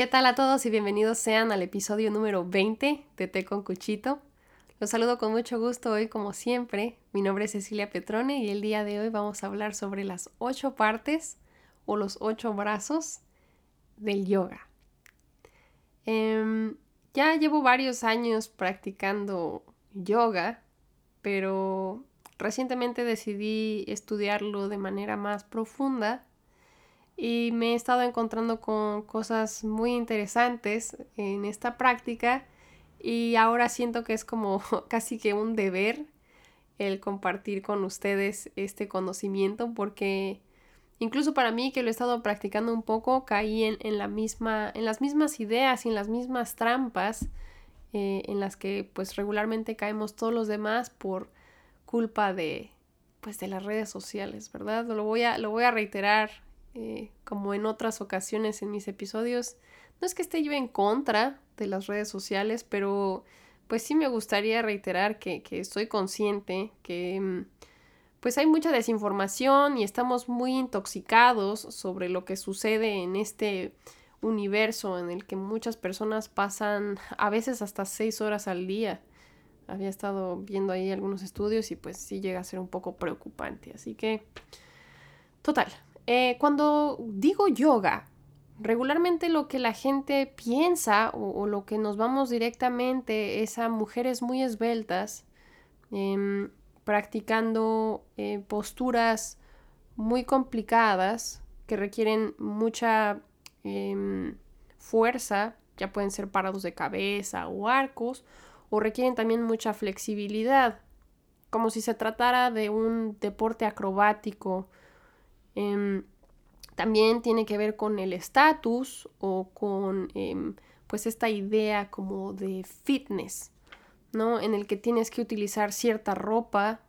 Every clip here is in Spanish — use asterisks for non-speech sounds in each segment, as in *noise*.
¿Qué tal a todos y bienvenidos sean al episodio número 20 de Té con Cuchito? Los saludo con mucho gusto hoy como siempre. Mi nombre es Cecilia Petrone y el día de hoy vamos a hablar sobre las ocho partes o los ocho brazos del yoga. Em, ya llevo varios años practicando yoga, pero recientemente decidí estudiarlo de manera más profunda y me he estado encontrando con cosas muy interesantes en esta práctica y ahora siento que es como *laughs* casi que un deber el compartir con ustedes este conocimiento porque incluso para mí que lo he estado practicando un poco caí en, la misma, en las mismas ideas y en las mismas trampas eh, en las que pues regularmente caemos todos los demás por culpa de pues de las redes sociales, ¿verdad? Lo voy a, lo voy a reiterar eh, como en otras ocasiones en mis episodios, no es que esté yo en contra de las redes sociales, pero pues sí me gustaría reiterar que, que estoy consciente que mm, pues hay mucha desinformación y estamos muy intoxicados sobre lo que sucede en este universo en el que muchas personas pasan a veces hasta seis horas al día. Había estado viendo ahí algunos estudios y pues sí llega a ser un poco preocupante. Así que, total, eh, cuando digo yoga, regularmente lo que la gente piensa o, lo que nos vamos directamente es a mujeres muy esbeltas em, practicando eh, posturas muy complicadas que requieren mucha em, fuerza, ya pueden ser parados de cabeza o arcos, o requieren también mucha flexibilidad, como si se tratara de un deporte acrobático Em, también tiene que ver con el estatus o con em, pues esta idea como de fitness, ¿no? En el que tienes que utilizar cierta ropa,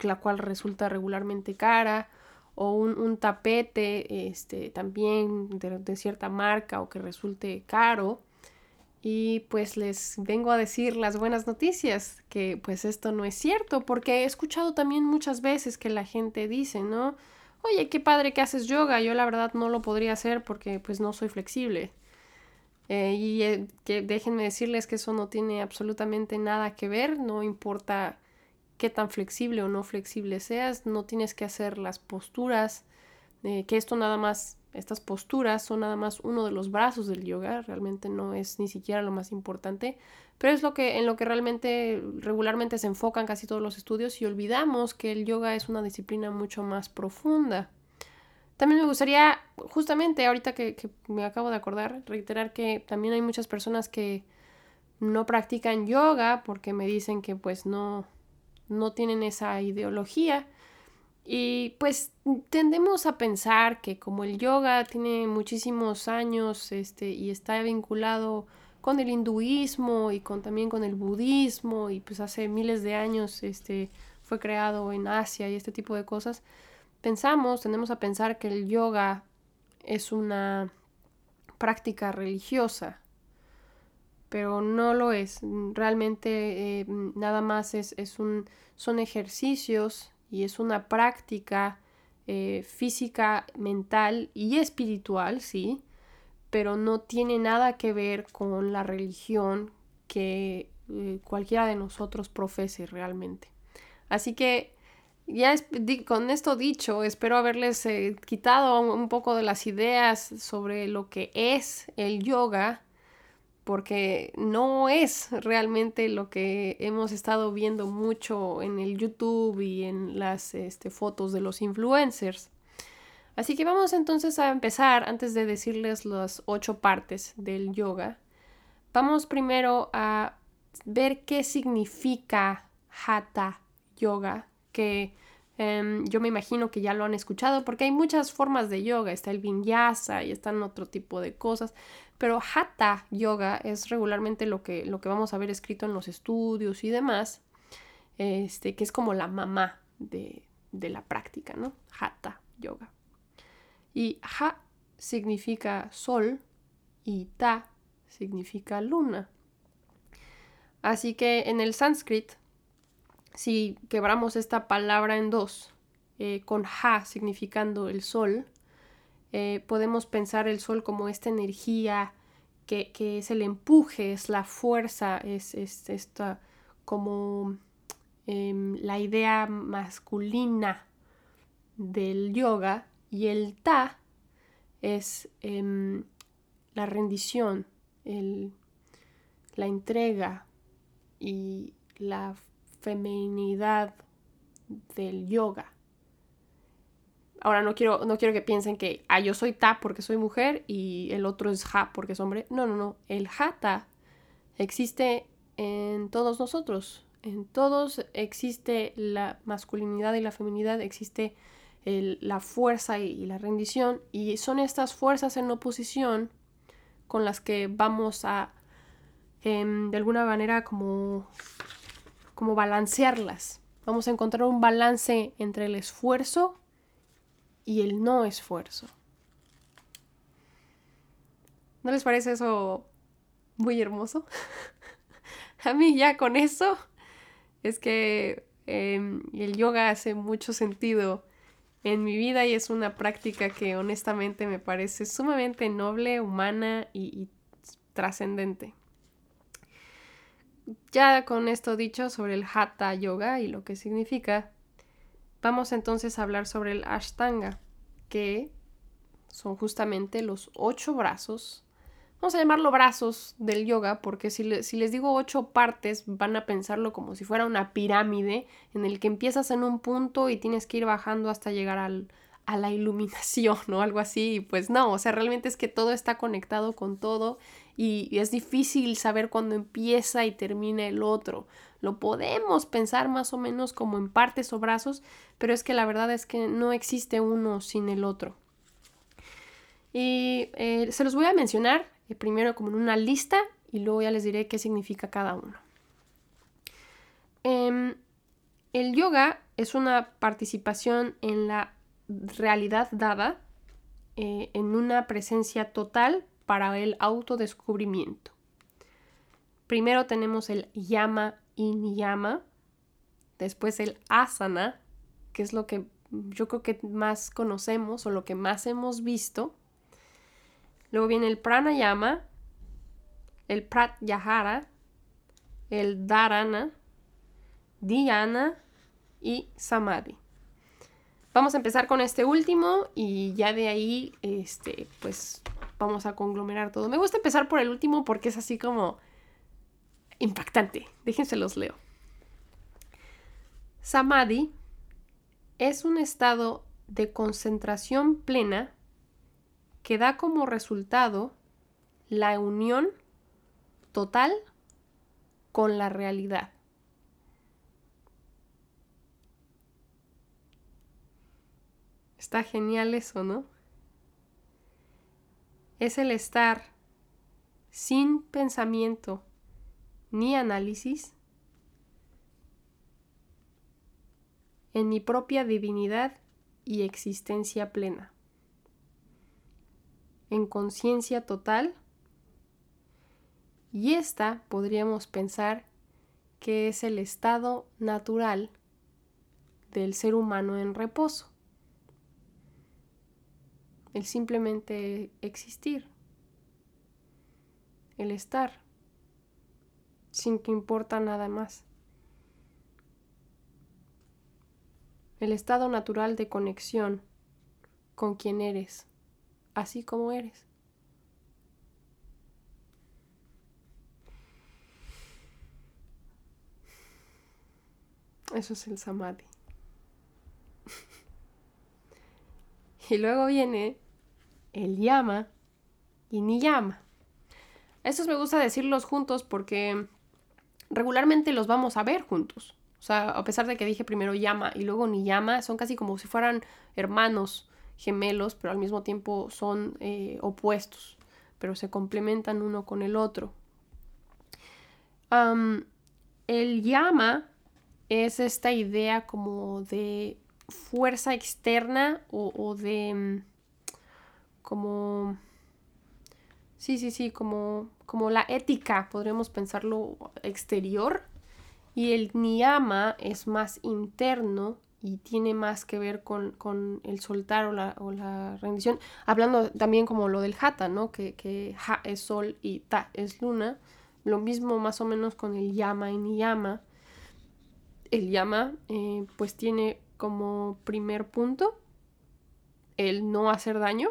la cual resulta regularmente cara, o un, tapete este, también de, de, cierta marca o que resulte caro. Y pues les vengo a decir las buenas noticias, que pues esto no es cierto, porque he escuchado también muchas veces que la gente dice, ¿no? Oye, qué padre que haces yoga, yo la verdad no lo podría hacer porque pues no soy flexible. Eh, y eh, que déjenme decirles que eso no tiene absolutamente nada que ver, no importa qué tan flexible o no flexible seas, no tienes que hacer las posturas, eh, que esto nada más, estas posturas son nada más uno de los brazos del yoga, realmente no es ni siquiera lo más importante, pero es lo que en lo que realmente regularmente se enfocan casi todos los estudios y olvidamos que el yoga es una disciplina mucho más profunda. También me gustaría, justamente ahorita que, me acabo de acordar, reiterar que también hay muchas personas que no practican yoga porque me dicen que pues no, no tienen esa ideología. Y pues tendemos a pensar que como el yoga tiene muchísimos años este, y está vinculado con el hinduismo y con, también con el budismo y pues hace miles de años este, fue creado en Asia y este tipo de cosas, pensamos, tenemos a pensar que el yoga es una práctica religiosa, pero no lo es. Realmente eh, nada más es, es, un, son ejercicios y es una práctica eh, física, mental y espiritual, sí, pero no tiene nada que ver con la religión que eh, cualquiera de nosotros profese realmente. Así que ya con esto dicho, espero haberles eh, quitado un, poco de las ideas sobre lo que es el yoga, porque no es realmente lo que hemos estado viendo mucho en el YouTube y en las este, fotos de los influencers. Así que vamos entonces a empezar, antes de decirles las ocho partes del yoga, vamos primero a ver qué significa Hatha Yoga, que em, yo me imagino que ya lo han escuchado porque hay muchas formas de yoga, está el vinyasa y están otro tipo de cosas, pero Hatha Yoga es regularmente lo que, lo que vamos a ver escrito en los estudios y demás, este, que es como la mamá de, de la práctica, ¿no? Hatha Yoga. Y Ha significa sol y Ta significa luna. Así que en el sánscrito, si quebramos esta palabra en dos, eh, con Ha significando el sol, eh, podemos pensar el sol como esta energía que, es el empuje, es la fuerza, es, es esta como em, la idea masculina del yoga y el ta es em, la rendición, el, la entrega y la feminidad del yoga. Ahora no quiero, no quiero que piensen que ah, yo soy ta porque soy mujer y el otro es ja porque es hombre. No, no, no. El ta existe en todos nosotros. En todos existe la masculinidad y la feminidad, existe la fuerza y, la rendición. Y son estas fuerzas en oposición con las que vamos a, em, de alguna manera, como, como balancearlas. Vamos a encontrar un balance entre el esfuerzo y el no esfuerzo. ¿No les parece eso muy hermoso? *laughs* a mí ya con eso es que em, el yoga hace mucho sentido en mi vida y es una práctica que honestamente me parece sumamente noble, humana y, y trascendente. Ya con esto dicho sobre el Hatha Yoga y lo que significa, Vamos entonces a hablar sobre el Ashtanga, que son justamente los ocho brazos. Vamos a llamarlo brazos del yoga porque si, les digo ocho partes van a pensarlo como si fuera una pirámide en el que empiezas en un punto y tienes que ir bajando hasta llegar a la iluminación *laughs* o algo así. Pues no, o sea, realmente es que todo está conectado con todo y es difícil saber cuándo empieza y termina el otro. Lo podemos pensar más o menos como en partes o brazos, pero es que la verdad es que no existe uno sin el otro. Y eh, se los voy a mencionar eh, primero como en una lista y luego ya les diré qué significa cada uno. Em, el yoga es una participación en la realidad dada, eh, en una presencia total para el autodescubrimiento. Primero tenemos el yama y niyama, después el asana, que es lo que yo creo que más conocemos o lo que más hemos visto. Luego viene el pranayama, el pratyahara, el dharana, dhyana y samadhi. Vamos a empezar con este último y ya de ahí, este, pues vamos a conglomerar todo. Me gusta empezar por el último porque es así como impactante. Déjense los leo. Samadhi es un estado de concentración plena que da como resultado la unión total con la realidad. Está genial eso, ¿no? Es el estar sin pensamiento ni análisis en mi propia divinidad y existencia plena, en conciencia total, y esta podríamos pensar que es el estado natural del ser humano en reposo el simplemente existir, el estar, sin que importa nada más. El estado natural de conexión con quien eres, así como eres. Eso es el samadhi. *laughs* Y luego viene el llama y ni llama. Estos me gusta decirlos juntos porque regularmente los vamos a ver juntos. O sea, a pesar de que dije primero llama y luego ni llama, son casi como si fueran hermanos gemelos, pero al mismo tiempo son eh, opuestos, pero se complementan uno con el otro. el llama es esta idea como de fuerza externa o, de mm, como sí sí sí como como la ética podríamos pensarlo exterior y el niyama es más interno y tiene más que ver con, el soltar o la, rendición. Hablando también como lo del Hatha, ¿no? Que, que Ha es sol y Ta es luna. Lo mismo más o menos con el Yama y Niyama. El Yama eh, pues tiene como primer punto el no hacer daño,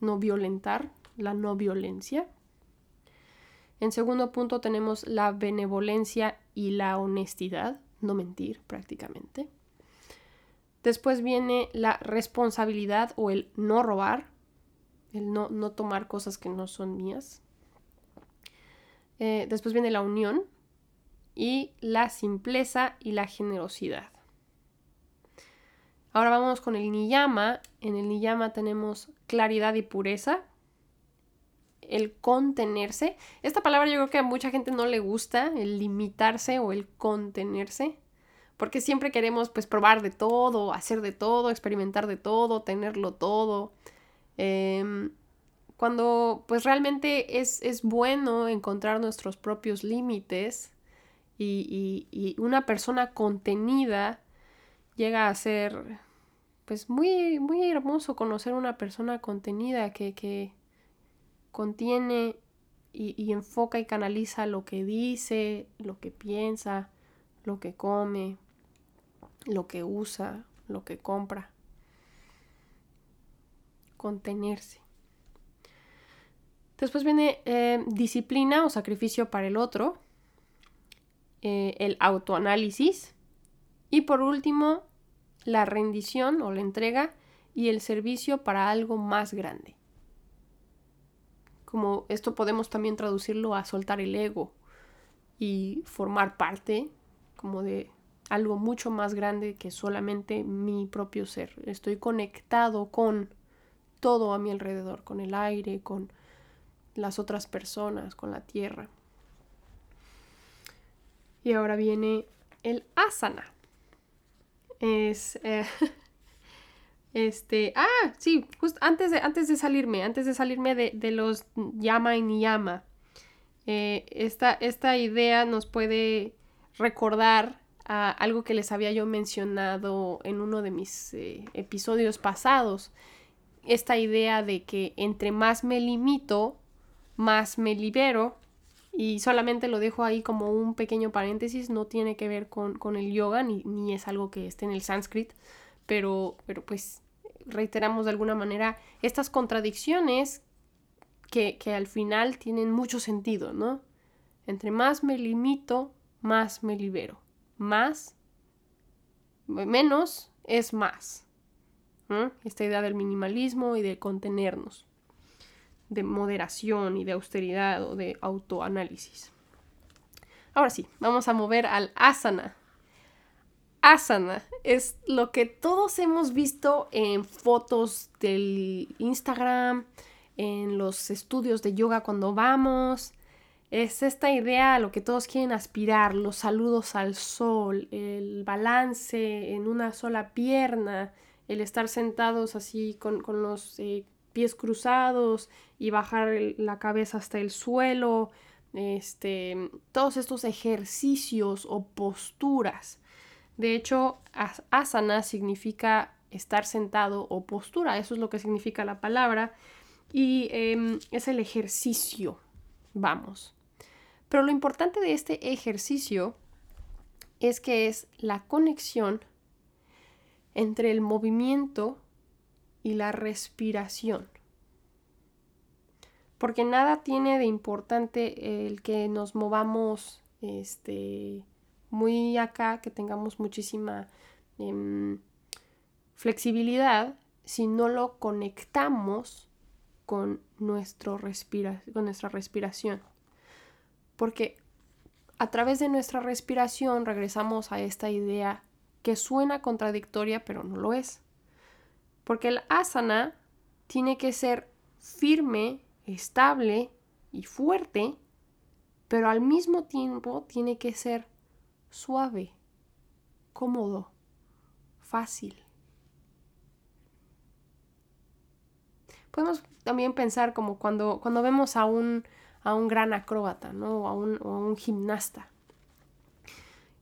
no violentar, la no violencia. En segundo punto tenemos la benevolencia y la honestidad, no mentir prácticamente. Después viene la responsabilidad o el no robar, el no, no tomar cosas que no son mías. Eh, después viene la unión y la simpleza y la generosidad. Ahora vamos con el niyama. En el niyama tenemos claridad y pureza. El contenerse. Esta palabra yo creo que a mucha gente no le gusta, el limitarse o el contenerse. Porque siempre queremos pues probar de todo, hacer de todo, experimentar de todo, tenerlo todo. Em, cuando pues realmente es, bueno encontrar nuestros propios límites y, y, una persona contenida llega a ser pues muy, muy hermoso conocer una persona contenida que, que contiene y, y, enfoca y canaliza lo que dice, lo que piensa, lo que come, lo que usa, lo que compra. Contenerse. Después viene eh, disciplina o sacrificio para el otro, eh, el autoanálisis y por último la rendición o la entrega y el servicio para algo más grande. Como esto podemos también traducirlo a soltar el ego y formar parte como de algo mucho más grande que solamente mi propio ser. Estoy conectado con todo a mi alrededor, con el aire, con las otras personas, con la tierra. Y ahora viene el asana. Es. Eh, *laughs* este. Ah, sí, justo antes de, antes de salirme, antes de salirme de, los llama y niyama. Eh, esta, esta idea nos puede recordar a algo que les había yo mencionado en uno de mis eh, episodios pasados. Esta idea de que entre más me limito, más me libero. Y solamente lo dejo ahí como un pequeño paréntesis, no tiene que ver con, el yoga, ni, ni, es algo que esté en el sánscrito, pero, pero pues reiteramos de alguna manera estas contradicciones que, que al final tienen mucho sentido, ¿no? Entre más me limito, más me libero. Más, menos es más. Esta idea del minimalismo y de contenernos de moderación y de austeridad o de autoanálisis. Ahora sí, vamos a mover al asana. Asana es lo que todos hemos visto en fotos del Instagram, en los estudios de yoga cuando vamos. Es esta idea a lo que todos quieren aspirar, los saludos al sol, el balance en una sola pierna, el estar sentados así con, los eh, pies cruzados y bajar la cabeza hasta el suelo, este, todos estos ejercicios o posturas. De hecho, asana significa estar sentado o postura, eso es lo que significa la palabra, y em, es el ejercicio, vamos. Pero lo importante de este ejercicio es que es la conexión entre el movimiento y la respiración. Porque nada tiene de importante el que nos movamos este, muy acá, que tengamos muchísima em, flexibilidad, si no lo conectamos con, nuestro con nuestra respiración. Porque a través de nuestra respiración regresamos a esta idea que suena contradictoria, pero no lo es. Porque el asana tiene que ser firme, estable y fuerte, pero al mismo tiempo tiene que ser suave, cómodo, fácil. Podemos también pensar como cuando, cuando vemos a un, a un gran acróbata, ¿no? a un, a un gimnasta.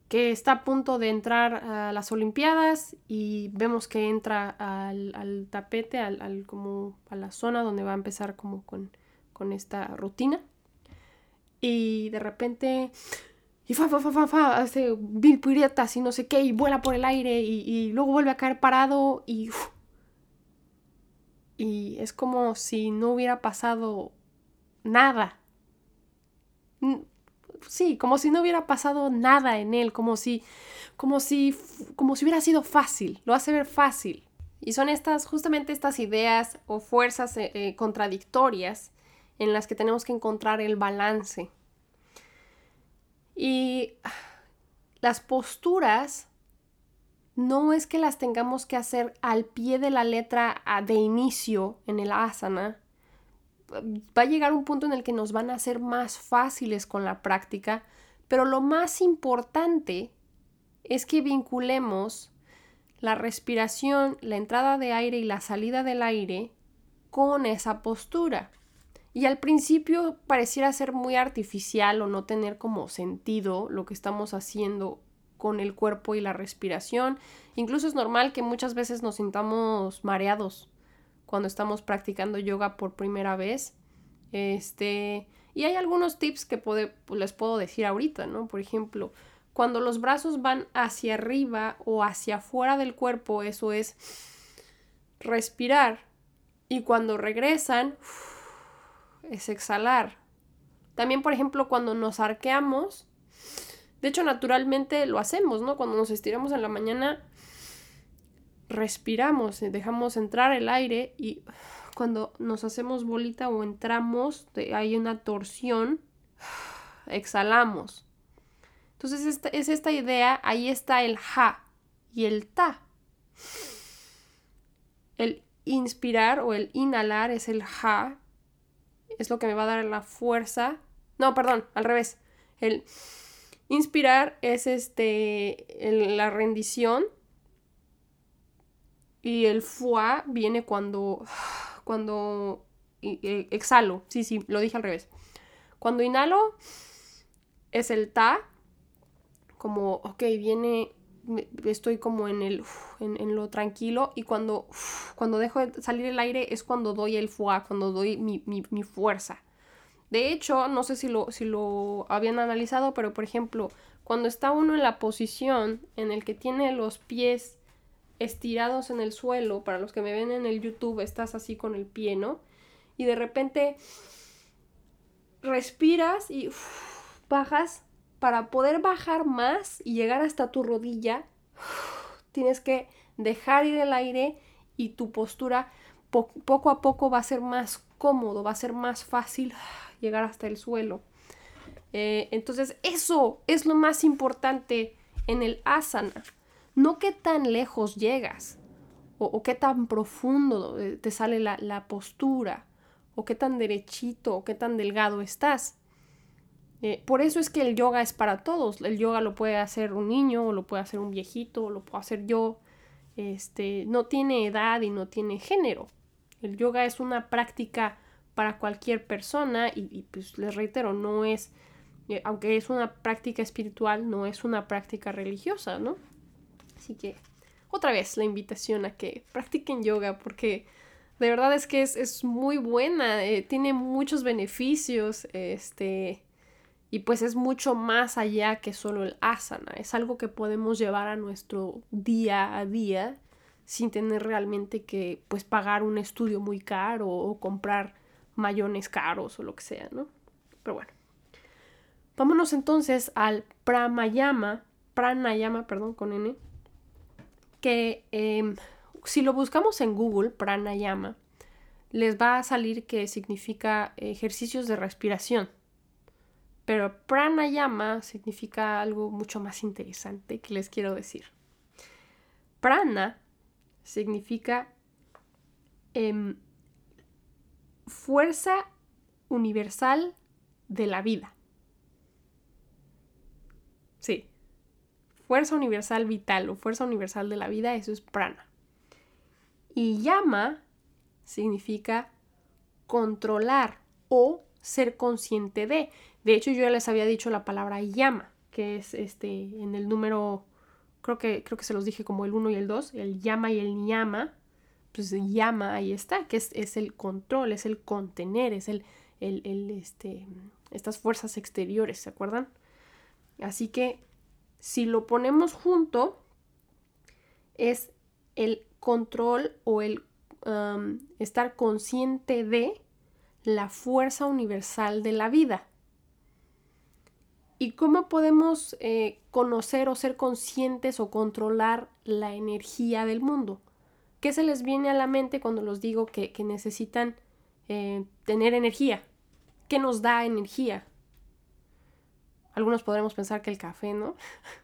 Que está a punto de entrar a las Olimpiadas y vemos que entra al, tapete, al, como a la zona donde va a empezar como con, con esta rutina. Y de repente, y fa, fa, fa, fa, fa, hace mil piruetas y no sé qué, y vuela por el aire y, luego vuelve a caer parado y... y es como si no hubiera pasado nada sí, como si no hubiera pasado nada en él, como si, como si, como si hubiera sido fácil, lo hace ver fácil. Y son estas, justamente estas ideas o fuerzas eh, eh, contradictorias en las que tenemos que encontrar el balance. Y las posturas no es que las tengamos que hacer al pie de la letra de inicio en el asana, va a llegar un punto en el que nos van a ser más fáciles con la práctica, pero lo más importante es que vinculemos la respiración, la entrada de aire y la salida del aire con esa postura. Y al principio pareciera ser muy artificial o no tener como sentido lo que estamos haciendo con el cuerpo y la respiración. Incluso es normal que muchas veces nos sintamos mareados cuando estamos practicando yoga por primera vez. Este, y hay algunos tips que les puedo decir ahorita, ¿no? Por ejemplo, cuando los brazos van hacia arriba o hacia afuera del cuerpo, eso es respirar. Y cuando regresan, es exhalar. También, por ejemplo, cuando nos arqueamos, de hecho, naturalmente lo hacemos, ¿no? Cuando nos estiramos en la mañana, respiramos, eh, dejamos entrar el aire y cuando nos hacemos bolita o entramos, hay una torsión, exhalamos. Entonces es esta idea, ahí está el ja y el ta. El inspirar o el inhalar es el ja, es lo que me va a dar la fuerza. No, perdón, al revés. El inspirar es este la rendición y el foie viene cuando, cuando exhalo. Sí, sí, lo dije al revés. Cuando inhalo es el ta, como, ok, viene, estoy como en el, en, lo tranquilo. Y cuando, cuando dejo de salir el aire es cuando doy el foie, cuando doy mi, mi fuerza. De hecho, no sé si lo, si lo habían analizado, pero por ejemplo, cuando está uno en la posición en el que tiene los pies estirados en el suelo, para los que me ven en el YouTube, estás así con el pie, ¿no? Y de repente respiras y bajas. Para poder bajar más y llegar hasta tu rodilla, tienes que dejar ir el aire y tu postura poco a poco va a ser más cómodo, va a ser más fácil llegar hasta el suelo. Eh, entonces, eso es lo más importante en el asana no qué tan lejos llegas o, qué tan profundo eh, te sale la, postura o qué tan derechito o qué tan delgado estás. Eh, por eso es que el yoga es para todos. El yoga lo puede hacer un niño, o lo puede hacer un viejito, o lo puedo hacer yo. Este, no tiene edad y no tiene género. El yoga es una práctica para cualquier persona y, pues les reitero, no es, eh, aunque es una práctica espiritual, no es una práctica religiosa, ¿no? Así que otra vez la invitación a que practiquen yoga porque de verdad es que es, muy buena, eh, tiene muchos beneficios, este, y pues es mucho más allá que solo el asana, es algo que podemos llevar a nuestro día a día sin tener realmente que pues pagar un estudio muy caro o comprar mayones caros o lo que sea, ¿no? Pero bueno. Vámonos entonces al pranayama, pranayama, perdón, con N, que em, si lo buscamos en Google, pranayama, les va a salir que significa ejercicios de respiración. Pero pranayama significa algo mucho más interesante que les quiero decir. Prana significa em, fuerza universal de la vida. Sí, fuerza universal vital o fuerza universal de la vida, eso es prana. Y yama significa controlar o ser consciente de. De hecho, yo ya les había dicho la palabra llama, que es este en el número, creo que, creo que se los dije como el 1 y el 2, el llama y el llama, pues llama ahí está, que es, es el control, es el contener, es el, el, el, este, estas fuerzas exteriores, ¿se acuerdan? Así que si lo ponemos junto, es el control o el estar consciente de la fuerza universal de la vida. ¿Y cómo podemos eh, conocer o ser conscientes o controlar la energía del mundo? ¿Qué se les viene a la mente cuando los digo que, necesitan eh, tener energía? ¿Qué nos da energía? Algunos podremos pensar que el café, ¿no?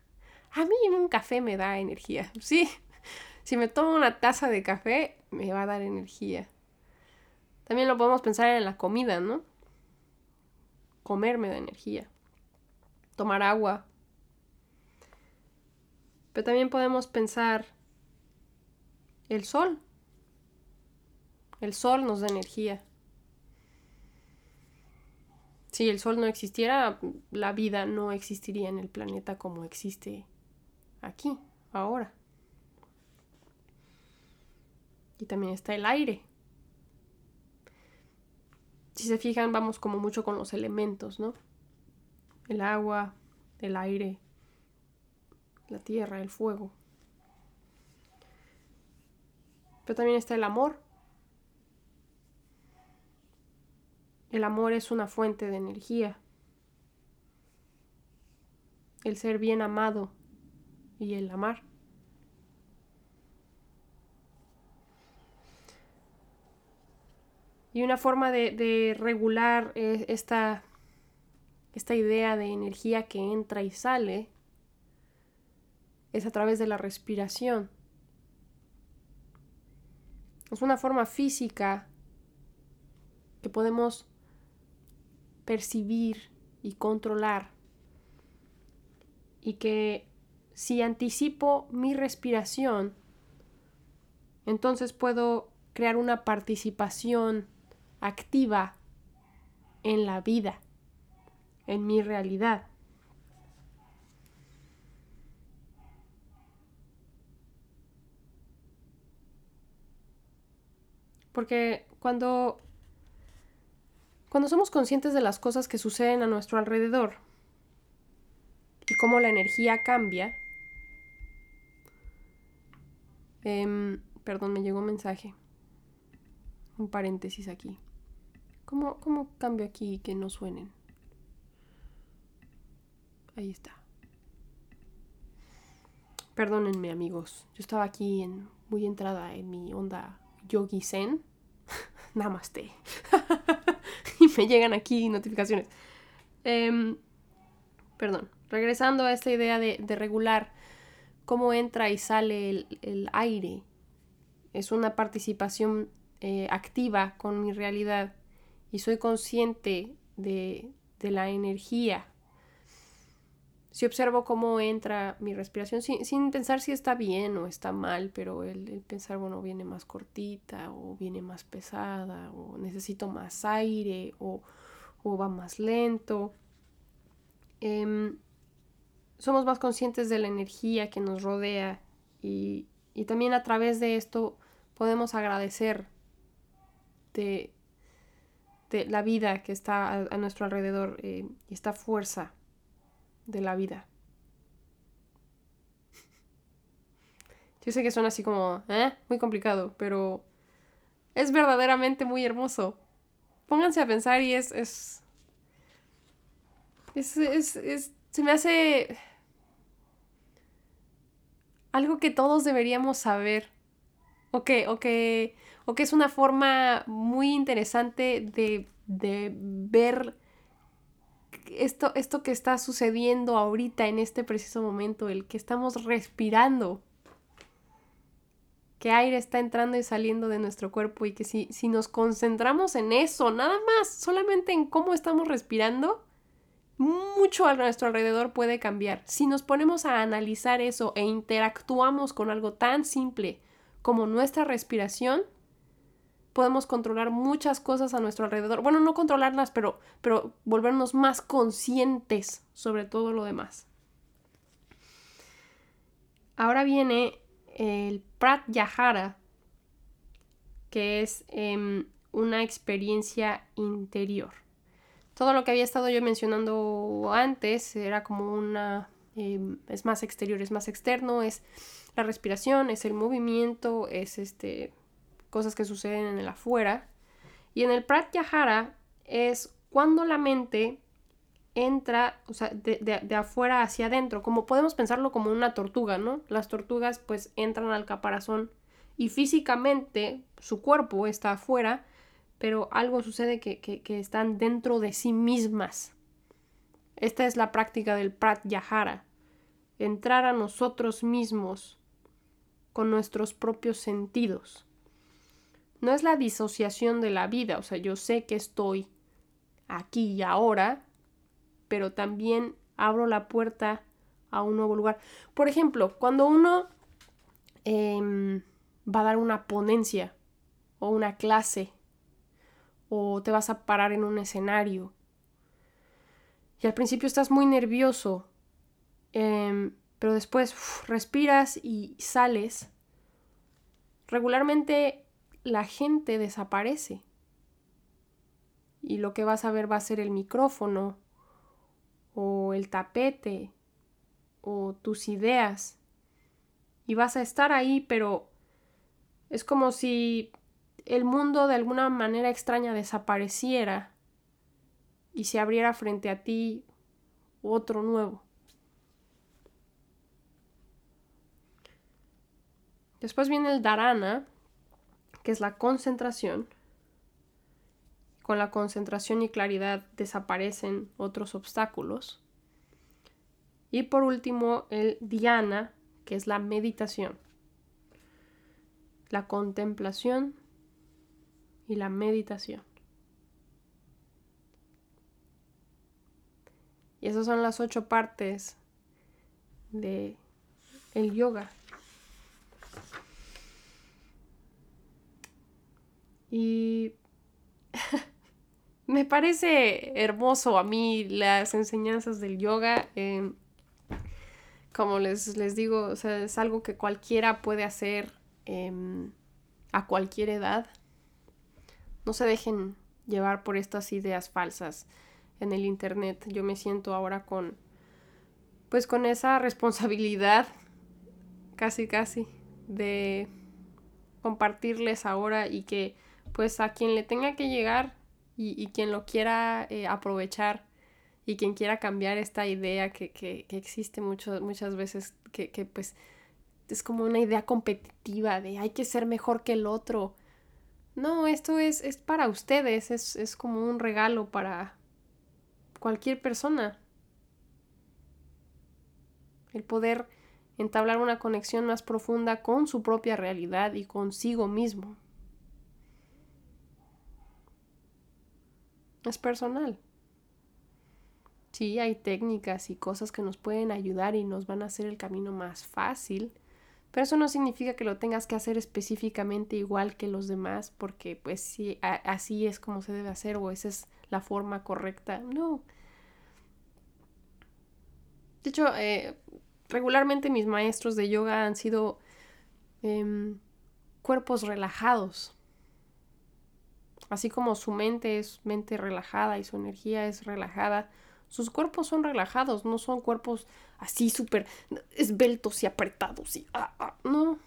*laughs* a mí un café me da energía. *laughs* Sí, si me tomo una taza de café, me va a dar energía. También lo podemos pensar en la comida, ¿no? Comer me da energía tomar agua. Pero también podemos pensar el sol. El sol nos da energía. Si el sol no existiera, la vida no existiría en el planeta como existe aquí, ahora. Y también está el aire. Si se fijan, vamos como mucho con los elementos, ¿no? el agua, el aire, la tierra, el fuego. Pero también está el amor. El amor es una fuente de energía. El ser bien amado y el amar. Y una forma de, regular eh, esta esta idea de energía que entra y sale es a través de la respiración. Es una forma física que podemos percibir y controlar y que si anticipo mi respiración, entonces puedo crear una participación activa en la vida en mi realidad. Porque cuando, cuando somos conscientes de las cosas que suceden a nuestro alrededor y cómo la energía cambia, em, perdón, me llegó un mensaje, un paréntesis aquí. ¿Cómo, cómo cambio aquí que no suenen? Ahí está. Perdónenme amigos, yo estaba aquí en, muy entrada en mi onda yogi zen. Namaste. *laughs* y me llegan aquí notificaciones. Em, perdón, regresando a esta idea de, regular cómo entra y sale el, aire. Es una participación eh, activa con mi realidad y soy consciente de, de la energía si observo cómo entra mi respiración sin, pensar si está bien o está mal, pero el, pensar, bueno, viene más cortita o viene más pesada o necesito más aire o, va más lento. Em, somos más conscientes de la energía que nos rodea y, también a través de esto podemos agradecer de, la vida que está a, nuestro alrededor eh, y esta fuerza de la vida. Yo sé que suena así como, ¿eh? Muy complicado, pero es verdaderamente muy hermoso. Pónganse a pensar y es, es, es, es, es se me hace algo que todos deberíamos saber. O que, o que, o que es una forma muy interesante de, de ver esto, esto que está sucediendo ahorita en este preciso momento, el que estamos respirando, que aire está entrando y saliendo de nuestro cuerpo y que si, si nos concentramos en eso, nada más, solamente en cómo estamos respirando, mucho a nuestro alrededor puede cambiar. Si nos ponemos a analizar eso e interactuamos con algo tan simple como nuestra respiración, podemos controlar muchas cosas a nuestro alrededor. Bueno, no controlarlas, pero, pero volvernos más conscientes sobre todo lo demás. Ahora viene el Pratyahara, que es em, una experiencia interior. Todo lo que había estado yo mencionando antes era como una... Em, es más exterior, es más externo, es la respiración, es el movimiento, es este, cosas que suceden en el afuera. Y en el Pratyahara es cuando la mente entra, o sea, de, de, afuera hacia adentro, como podemos pensarlo como una tortuga, ¿no? Las tortugas pues entran al caparazón y físicamente su cuerpo está afuera, pero algo sucede que, que, están dentro de sí mismas. Esta es la práctica del Pratyahara, entrar a nosotros mismos con nuestros propios sentidos. No es la disociación de la vida, o sea, yo sé que estoy aquí y ahora, pero también abro la puerta a un nuevo lugar. Por ejemplo, cuando uno em, va a dar una ponencia o una clase o te vas a parar en un escenario y al principio estás muy nervioso, em, pero después respiras y sales, regularmente la gente desaparece y lo que vas a ver va a ser el micrófono o el tapete o tus ideas y vas a estar ahí pero es como si el mundo de alguna manera extraña desapareciera y se abriera frente a ti otro nuevo. Después viene el dharana, que es la concentración. Con la concentración y claridad desaparecen otros obstáculos. Y por último, el dhyana, que es la meditación la contemplación y la meditación. Y esas son las ocho partes de el yoga. Y *laughs* me parece hermoso a mí las enseñanzas del yoga. Em, como les, les digo, o sea, es algo que cualquiera puede hacer Em, a cualquier edad. No se dejen llevar por estas ideas falsas en el Internet. Yo me siento ahora con, pues con esa responsabilidad, casi, casi, de compartirles ahora y que pues a quien le tenga que llegar y, quien lo quiera eh, aprovechar y quien quiera cambiar esta idea que, que, que existe muchas veces, que, que pues es como una idea competitiva de hay que ser mejor que el otro. No, esto es, es para ustedes, es, es como un regalo para cualquier persona. El poder entablar una conexión más profunda con su propia realidad y consigo mismo. Es personal. Sí, hay técnicas y cosas que nos pueden ayudar y nos van a hacer el camino más fácil, pero eso no significa que lo tengas que hacer específicamente igual que los demás, porque pues sí, así es como se debe hacer o esa es la forma correcta. No. De hecho, eh, regularmente mis maestros de yoga han sido em, cuerpos relajados. Así como su mente es mente relajada y su energía es relajada, sus cuerpos son relajados, no son cuerpos así súper esbeltos y apretados y ah, ah, no.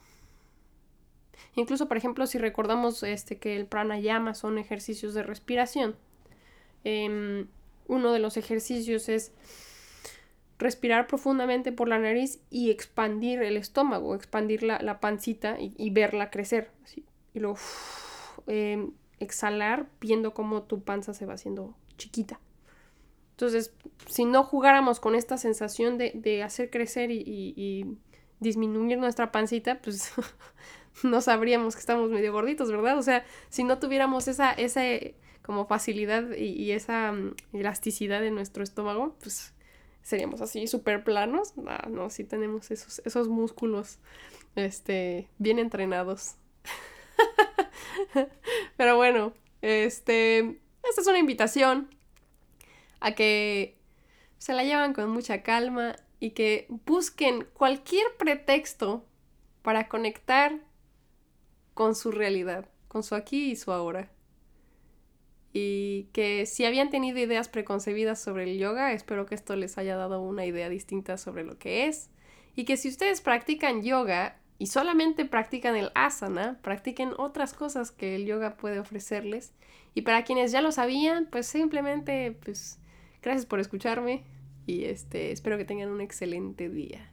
Incluso, por ejemplo, si recordamos este, que el pranayama son ejercicios de respiración, em, uno de los ejercicios es respirar profundamente por la nariz y expandir el estómago, expandir la, pancita y, verla crecer. Y luego em, exhalar viendo cómo tu panza se va haciendo chiquita. Entonces, si no jugáramos con esta sensación de, hacer crecer y, disminuir nuestra pancita, pues *laughs* no sabríamos que estamos medio gorditos, ¿verdad? O sea, si no tuviéramos esa, esa como facilidad y, esa mm, elasticidad en nuestro estómago, pues seríamos así súper planos. Ah, no, sí tenemos esos, esos músculos este, bien entrenados. *laughs* *laughs* Pero bueno, este, esta es una invitación a que se la llevan con mucha calma y que busquen cualquier pretexto para conectar con su realidad, con su aquí y su ahora. Y que si habían tenido ideas preconcebidas sobre el yoga, espero que esto les haya dado una idea distinta sobre lo que es. Y que si ustedes practican yoga y solamente practican el asana, practiquen otras cosas que el yoga puede ofrecerles. Y para quienes ya lo sabían, pues simplemente, pues, gracias por escucharme y este, espero que tengan un excelente día.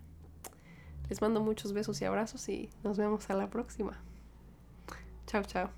Les mando muchos besos y abrazos y nos vemos a la próxima. Chao, chao.